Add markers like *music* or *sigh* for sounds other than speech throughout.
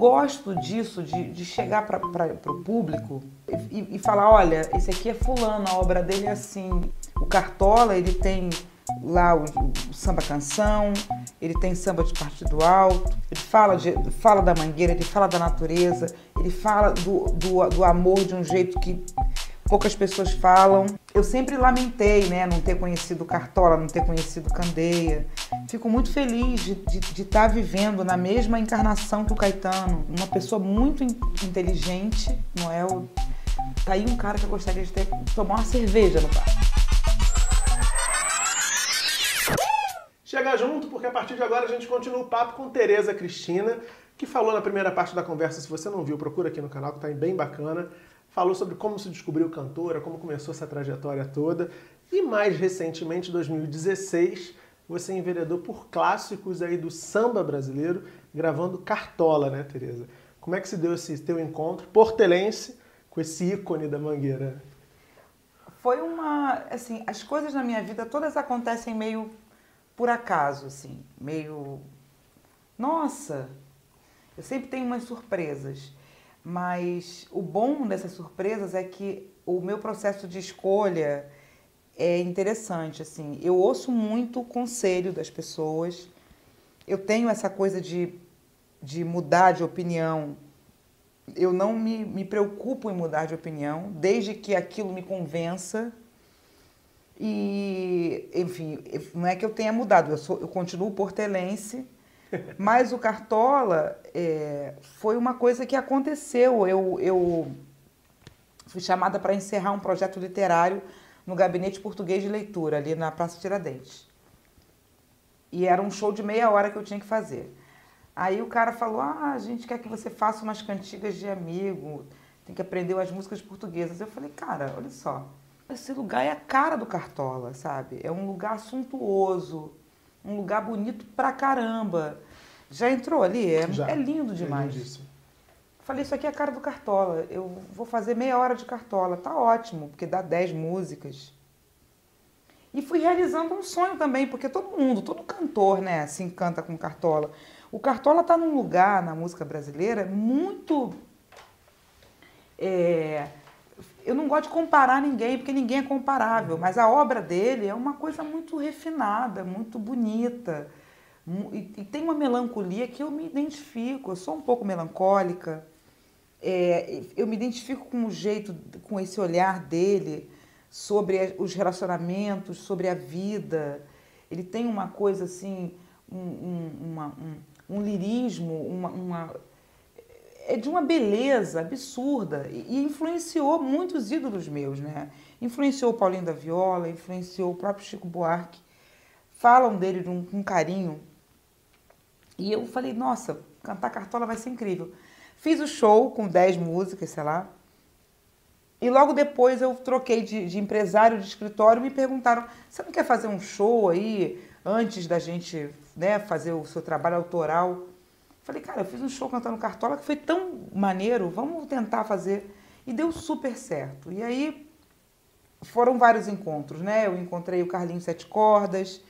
gosto disso, de, de chegar para o público e, e, falar, olha, esse aqui é fulano, a obra dele é assim. O Cartola, ele tem lá o, o samba canção, ele tem samba de partido alto, ele fala, de, fala da mangueira, ele fala da natureza, ele fala do, do, do amor de um jeito que poucas pessoas falam. Eu sempre lamentei, né, não ter conhecido Cartola, não ter conhecido Candeia. Fico muito feliz de estar tá vivendo na mesma encarnação que o Caetano, uma pessoa muito inteligente, não é? Tá aí um cara que eu gostaria de ter tomar uma cerveja no bar. Chega junto, porque a partir de agora a gente continua o papo com Tereza Cristina, que falou na primeira parte da conversa. Se você não viu, procura aqui no canal, que tá bem bacana falou sobre como se descobriu cantora, como começou essa trajetória toda. E mais recentemente, em 2016, você enveredou por clássicos aí do samba brasileiro, gravando Cartola, né, Tereza? Como é que se deu esse teu encontro portelense com esse ícone da Mangueira? Foi uma, assim, as coisas na minha vida todas acontecem meio por acaso, assim, meio nossa, eu sempre tenho umas surpresas. Mas o bom dessas surpresas é que o meu processo de escolha é interessante, assim. Eu ouço muito o conselho das pessoas. Eu tenho essa coisa de, de mudar de opinião. Eu não me, me preocupo em mudar de opinião, desde que aquilo me convença. E, enfim, não é que eu tenha mudado, eu, sou, eu continuo portelense, mas o Cartola é, foi uma coisa que aconteceu. Eu, eu fui chamada para encerrar um projeto literário no Gabinete Português de Leitura, ali na Praça Tiradentes. E era um show de meia hora que eu tinha que fazer. Aí o cara falou: Ah, a gente quer que você faça umas cantigas de amigo, tem que aprender as músicas portuguesas. Eu falei: Cara, olha só, esse lugar é a cara do Cartola, sabe? É um lugar suntuoso um lugar bonito pra caramba. Já entrou ali? É, Já. é lindo demais. É Falei, isso aqui é a cara do Cartola. Eu vou fazer meia hora de Cartola. Tá ótimo, porque dá 10 músicas. E fui realizando um sonho também, porque todo mundo, todo cantor, né, se encanta com Cartola. O Cartola tá num lugar na música brasileira muito. É, eu não gosto de comparar ninguém, porque ninguém é comparável, mas a obra dele é uma coisa muito refinada, muito bonita. E, e tem uma melancolia que eu me identifico. Eu sou um pouco melancólica. É, eu me identifico com o jeito, com esse olhar dele sobre os relacionamentos, sobre a vida. Ele tem uma coisa assim, um, um, uma, um, um lirismo, uma, uma é de uma beleza absurda e influenciou muitos ídolos meus, né? Influenciou o Paulinho da Viola, influenciou o próprio Chico Buarque. Falam dele com um, um carinho. E eu falei, nossa, cantar Cartola vai ser incrível. Fiz o show com 10 músicas, sei lá. E logo depois eu troquei de, de empresário de escritório e me perguntaram: você não quer fazer um show aí antes da gente né, fazer o seu trabalho autoral? Falei, cara, eu fiz um show cantando Cartola que foi tão maneiro, vamos tentar fazer. E deu super certo. E aí foram vários encontros, né? Eu encontrei o Carlinhos Sete Cordas,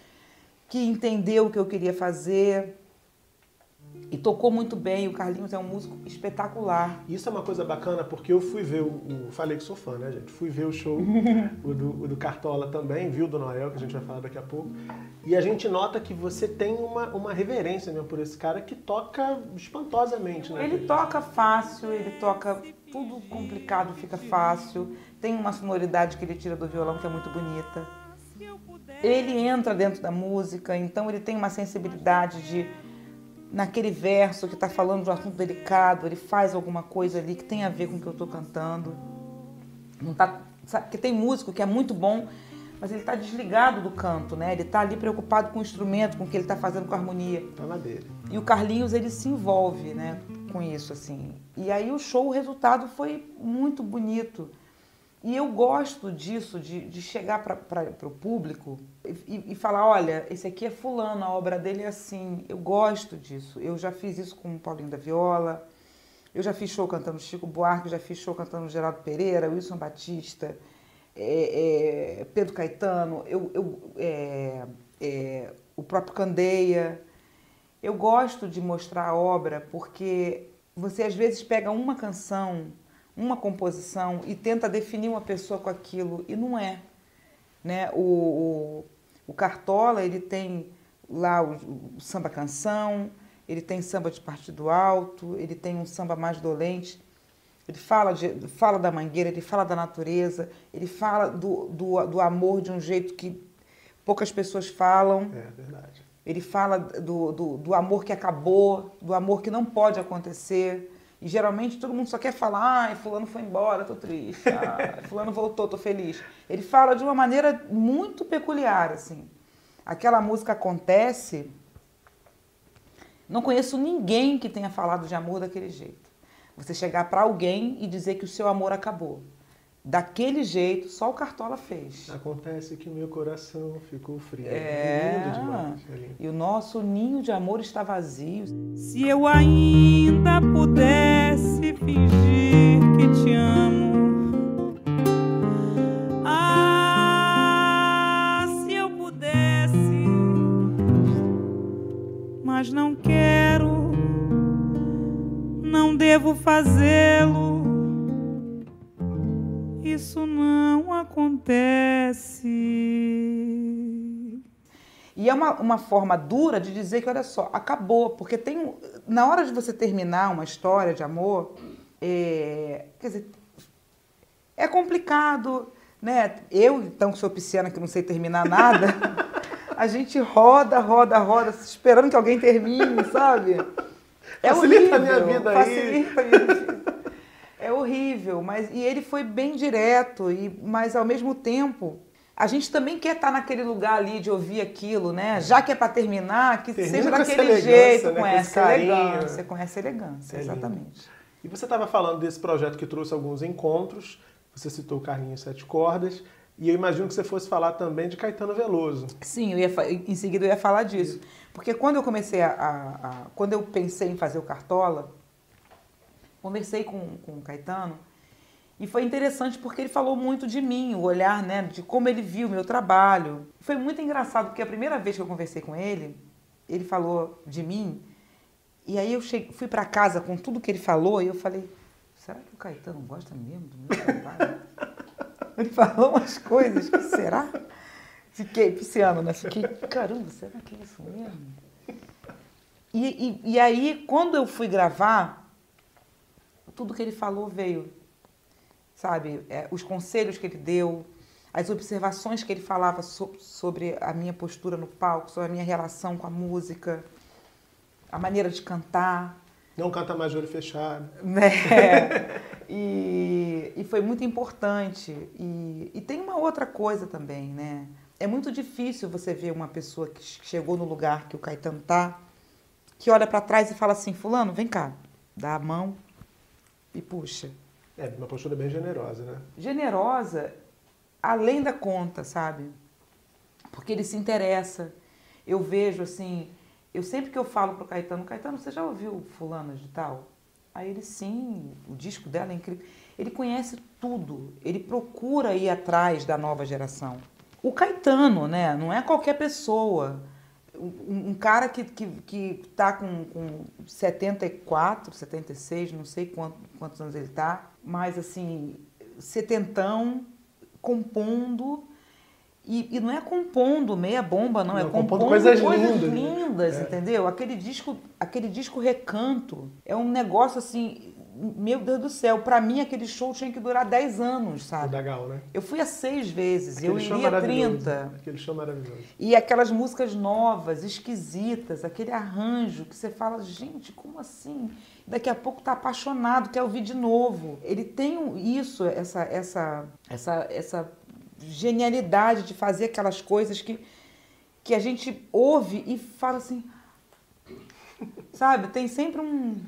que entendeu o que eu queria fazer, e tocou muito bem. O Carlinhos é um músico espetacular. Isso é uma coisa bacana porque eu fui ver o. o falei que sou fã, né, gente? Fui ver o show, *laughs* o, do, o do Cartola também, viu do Noel, que a gente vai falar daqui a pouco. E a gente nota que você tem uma, uma reverência mesmo por esse cara que toca espantosamente, né? Ele toca fácil, ele toca tudo complicado, fica fácil. Tem uma sonoridade que ele tira do violão que é muito bonita. Ele entra dentro da música, então ele tem uma sensibilidade de naquele verso que está falando de um assunto delicado, ele faz alguma coisa ali que tem a ver com o que eu estou cantando. Não tá, sabe, porque tem músico que é muito bom, mas ele está desligado do canto, né? Ele está ali preocupado com o instrumento, com o que ele está fazendo com a harmonia. Tá na dele. E o Carlinhos ele se envolve, né, com isso assim. E aí o show, o resultado foi muito bonito. E eu gosto disso, de, de chegar para o público e, e, falar, olha, esse aqui é fulano, a obra dele é assim. Eu gosto disso. Eu já fiz isso com o Paulinho da Viola, eu já fiz show cantando Chico Buarque, já fiz show cantando Geraldo Pereira, Wilson Batista, é, é, Pedro Caetano, eu, eu é, é, o próprio Candeia. Eu gosto de mostrar a obra porque você às vezes pega uma canção, uma composição e tenta definir uma pessoa com aquilo e não é. Né? O, o, o Cartola ele tem lá o, o samba canção, ele tem samba de partido alto, ele tem um samba mais dolente. Ele fala, de, fala da mangueira, ele fala da natureza, ele fala do, do, do amor de um jeito que poucas pessoas falam. É verdade. Ele fala do, do, do, amor que acabou, do amor que não pode acontecer. E geralmente todo mundo só quer falar, ai, fulano foi embora, tô triste. *laughs* Ah, fulano voltou, tô feliz. Ele fala de uma maneira muito peculiar, assim. Aquela música acontece. Não conheço ninguém que tenha falado de amor daquele jeito. Você chegar para alguém e dizer que o seu amor acabou. Daquele jeito, só o Cartola fez. Acontece que o meu coração ficou frio. É, lindo demais. É lindo. E o nosso ninho de amor está vazio. Se eu ainda pudesse fingir que te amo. Ah, se eu pudesse. Mas não quero, não devo fazê-lo acontece. E é uma, uma forma dura de dizer que, olha só, acabou. Porque tem. Na hora de você terminar uma história de amor, é, quer dizer, é complicado, né? Eu, então, que sou pisciana, que não sei terminar nada, *laughs* a gente roda, roda, roda, esperando que alguém termine, sabe? É facilita horrível, a minha vida facilita aí. Facilita a minha vida. É horrível, mas e ele foi bem direto, e mas ao mesmo tempo a gente também quer estar naquele lugar ali de ouvir aquilo, né? Já que é para terminar, que Termina seja daquele jeito, né? com, essa elegância, com essa elegância, É exatamente. E você estava falando desse projeto que trouxe alguns encontros, você citou o Carlinhos Sete Cordas, e eu imagino que você fosse falar também de Caetano Veloso. Sim, eu ia, em seguida eu ia falar disso. Porque quando eu comecei a, a, a Quando eu pensei em fazer o Cartola, conversei com, com o Caetano e foi interessante porque ele falou muito de mim, o olhar, né, de como ele viu o meu trabalho. Foi muito engraçado porque a primeira vez que eu conversei com ele, ele falou de mim e aí eu cheguei, fui para casa com tudo que ele falou e eu falei, será que o Caetano gosta mesmo do meu trabalho? *laughs* ele falou umas coisas que será? Fiquei pisciano, né? Fiquei, caramba, será que é isso mesmo? E, e, e aí, quando eu fui gravar, tudo que ele falou veio, sabe? É, os conselhos que ele deu, as observações que ele falava so, sobre a minha postura no palco, sobre a minha relação com a música, a maneira de cantar. Não canta mais de olho fechado. Né? *laughs* e, e foi muito importante. E, e tem uma outra coisa também, né? É muito difícil você ver uma pessoa que chegou no lugar que o Caetano tá, que olha para trás e fala assim, fulano, vem cá, dá a mão, e puxa. É, uma postura bem generosa, né? Generosa, além da conta, sabe? Porque ele se interessa. Eu vejo assim, eu sempre que eu falo pro Caetano, Caetano, você já ouviu fulano de tal? Aí ele, sim, o disco dela é incrível. Ele conhece tudo, ele procura ir atrás da nova geração. O Caetano, né? Não é qualquer pessoa um, cara que, que, que tá com, com 74, 76, não sei quantos, quantos anos ele tá, mas assim, setentão, compondo. E, e não é compondo meia bomba, não, não é compondo, compondo coisas, coisas lindas, lindas é. entendeu? Aquele disco, aquele disco Recanto é um negócio assim meu Deus do céu, para mim aquele show tinha que durar 10 anos, sabe? O da Gal, né? Eu fui a seis vezes, aquele eu iria 30. Aquele show maravilhoso. E aquelas músicas novas, esquisitas, aquele arranjo que você fala, gente, como assim? Daqui a pouco tá apaixonado, quer ouvir de novo. Ele tem isso, essa, essa, essa, essa genialidade de fazer aquelas coisas que, que a gente ouve e fala assim. Sabe? Tem sempre um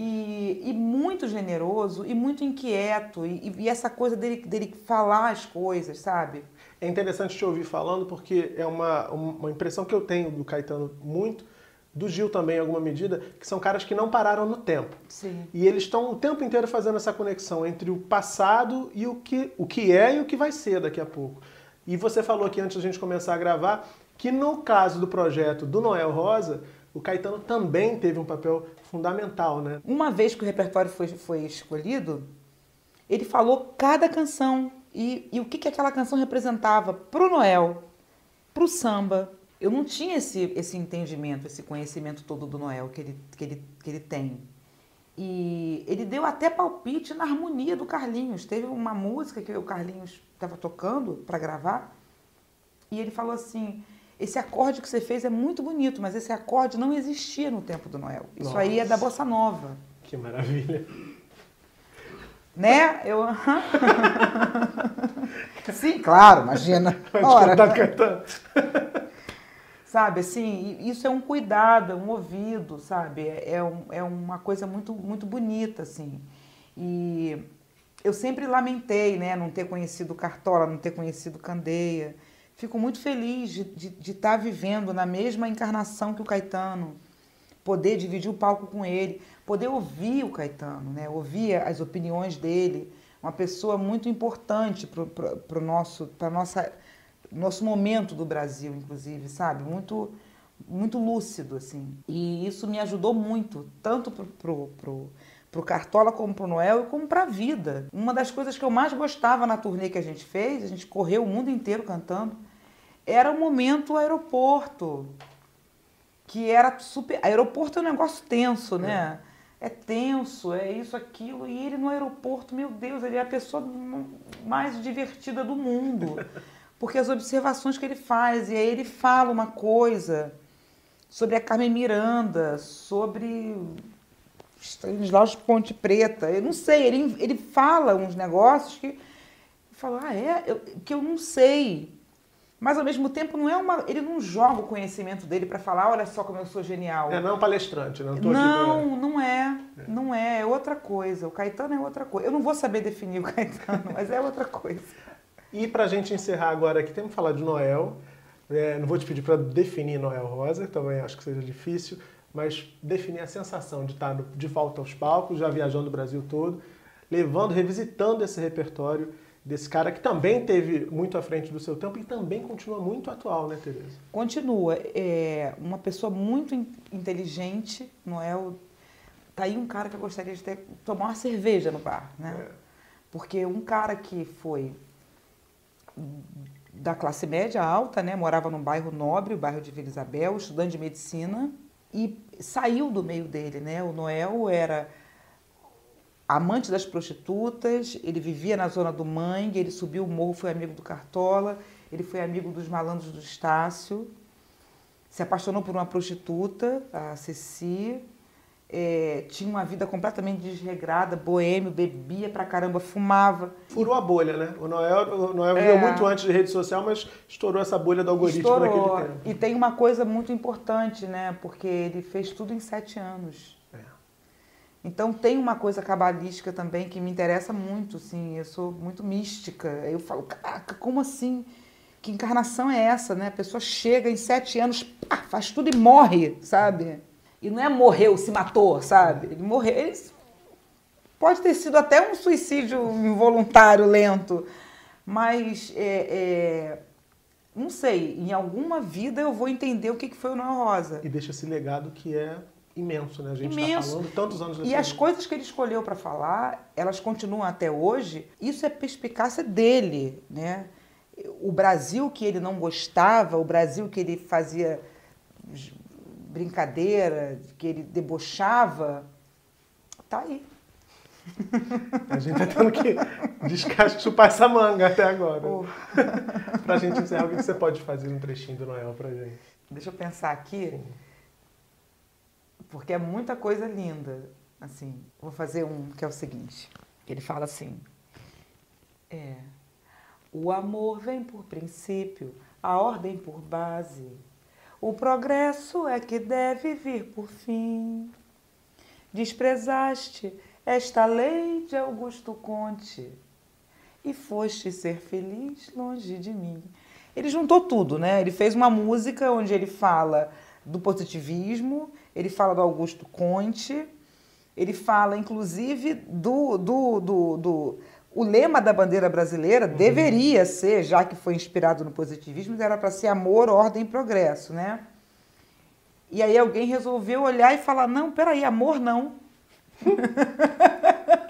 e, e, muito generoso e muito inquieto. E, e, essa coisa dele, dele falar as coisas, sabe? É interessante te ouvir falando porque é uma, uma impressão que eu tenho do Caetano muito, do Gil também em alguma medida, que são caras que não pararam no tempo. Sim. E eles estão o tempo inteiro fazendo essa conexão entre o passado e o que, o que é e o que vai ser daqui a pouco. E você falou aqui antes da gente começar a gravar que no caso do projeto do Noel Rosa, o Caetano também teve um papel fundamental, né? Uma vez que o repertório foi, foi escolhido, ele falou cada canção e, e o que, que aquela canção representava pro Noel, pro samba. Eu não tinha esse, esse entendimento, esse conhecimento todo do Noel que ele, que, ele, que ele tem. E ele deu até palpite na harmonia do Carlinhos. Teve uma música que o Carlinhos estava tocando para gravar e ele falou assim: esse acorde que você fez é muito bonito, mas esse acorde não existia no tempo do Noel. Isso Nossa. aí é da bossa nova. Que maravilha. Né? Eu. *laughs* Sim, claro, imagina. *laughs* Ora. *laughs* sabe, assim, isso é um cuidado, é um ouvido, sabe? É, é, um, é uma coisa muito, muito bonita, assim. E eu sempre lamentei, né, não ter conhecido Cartola, não ter conhecido Candeia. Fico muito feliz de estar tá vivendo na mesma encarnação que o Caetano, poder dividir o palco com ele, poder ouvir o Caetano, né? ouvir as opiniões dele, uma pessoa muito importante para o nosso, nossa, nosso momento do Brasil, inclusive, sabe? Muito, muito lúcido, assim. E isso me ajudou muito, tanto para pro, pro, pro Cartola como pro Noel e como para a vida. Uma das coisas que eu mais gostava na turnê que a gente fez, a gente correu o mundo inteiro cantando, era o momento aeroporto, que era super. Aeroporto é um negócio tenso, né? É. é tenso, é isso, aquilo. E ele no aeroporto, meu Deus, ele é a pessoa mais divertida do mundo. *laughs* Porque as observações que ele faz, e aí ele fala uma coisa sobre a Carmen Miranda, sobre Stanislaus de Ponte Preta. Eu não sei, ele, ele fala uns negócios que. Fala, ah, é? Eu, que eu não sei. Mas ao mesmo tempo não é uma, ele não joga o conhecimento dele para falar, olha só como eu sou genial. É não é um palestrante, não. Tô não, aqui pra... não é, é, não é, é outra coisa. O Caetano é outra coisa. Eu não vou saber definir o *laughs* Caetano, mas é outra coisa. E para a gente encerrar agora aqui, temos que falar de Noel. É, não vou te pedir para definir Noel Rosa, também acho que seja difícil, mas definir a sensação de estar de volta aos palcos, já viajando o Brasil todo, levando, revisitando esse repertório desse cara que também teve muito à frente do seu tempo e também continua muito atual, né, Tereza? Continua. É uma pessoa muito inteligente, não é? O, tá aí um cara que eu gostaria de ter, tomar uma cerveja no bar, né? É. Porque um cara que foi da classe média alta, né? Morava num bairro nobre, o bairro de Vila Isabel, estudante de medicina e saiu do meio dele, né? O Noel era amante das prostitutas, ele vivia na zona do Mangue, ele subiu o morro, foi amigo do Cartola, ele foi amigo dos malandros do Estácio, se apaixonou por uma prostituta, a Ceci, é, tinha uma vida completamente desregrada, boêmio, bebia pra caramba, fumava. Furou a bolha, né? O Noel, o Noel é, viveu muito antes de rede social, mas estourou essa bolha do algoritmo estourou. naquele tempo. E tem uma coisa muito importante, né? Porque ele fez tudo em sete anos. Então tem uma coisa cabalística também que me interessa muito, assim, eu sou muito mística. Eu falo, caraca, como assim? Que encarnação é essa, né? A pessoa chega em sete anos, pá, faz tudo e morre, sabe? E não é morreu, se matou, sabe? Ele morreu. Ele pode ter sido até um suicídio involuntário, lento, mas é, é, não sei, em alguma vida eu vou entender o que foi o Noel Rosa. E deixa esse legado que é imenso, né? A gente está falando tantos anos E as coisas que ele escolheu para falar, elas continuam até hoje. Isso é perspicácia dele, né? O Brasil que ele não gostava, o Brasil que ele fazia brincadeira, que ele debochava, tá aí. A gente tá tendo que chupar essa manga até agora. Oh. *laughs* pra gente encerrar, o que você pode fazer um trechinho do Noel pra gente? Deixa eu pensar aqui. Sim porque é muita coisa linda. Assim, vou fazer um que é o seguinte. Ele fala assim: é, o amor vem por princípio, a ordem por base. O progresso é que deve vir por fim. Desprezaste esta lei de Augusto Conte e foste ser feliz longe de mim. Ele juntou tudo, né? Ele fez uma música onde ele fala do positivismo, ele fala do Augusto Conte, ele fala inclusive do, do, do, do o lema da bandeira brasileira uhum. deveria ser, já que foi inspirado no positivismo, era para ser amor, ordem e progresso, né? E aí alguém resolveu olhar e falar, não, peraí, amor não.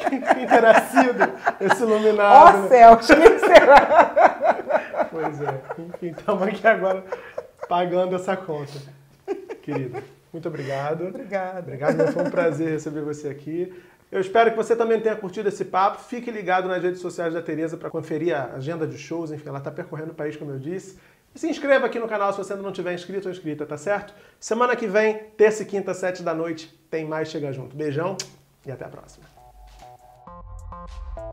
Quem terá sido esse Ó iluminado? né? céu, quem será? Pois é. Enfim, estamos aqui agora pagando essa conta. Querida, muito obrigado. Obrigada. Obrigado, foi um prazer receber você aqui. Eu espero que você também tenha curtido esse papo. Fique ligado nas redes sociais da Tereza para conferir a agenda de shows. Enfim, ela está percorrendo o país, como eu disse. E se inscreva aqui no canal se você ainda não tiver inscrito ou inscrita, tá certo? Semana que vem, terça e quinta, sete da noite, tem mais Chega Junto. Beijão e até a próxima. you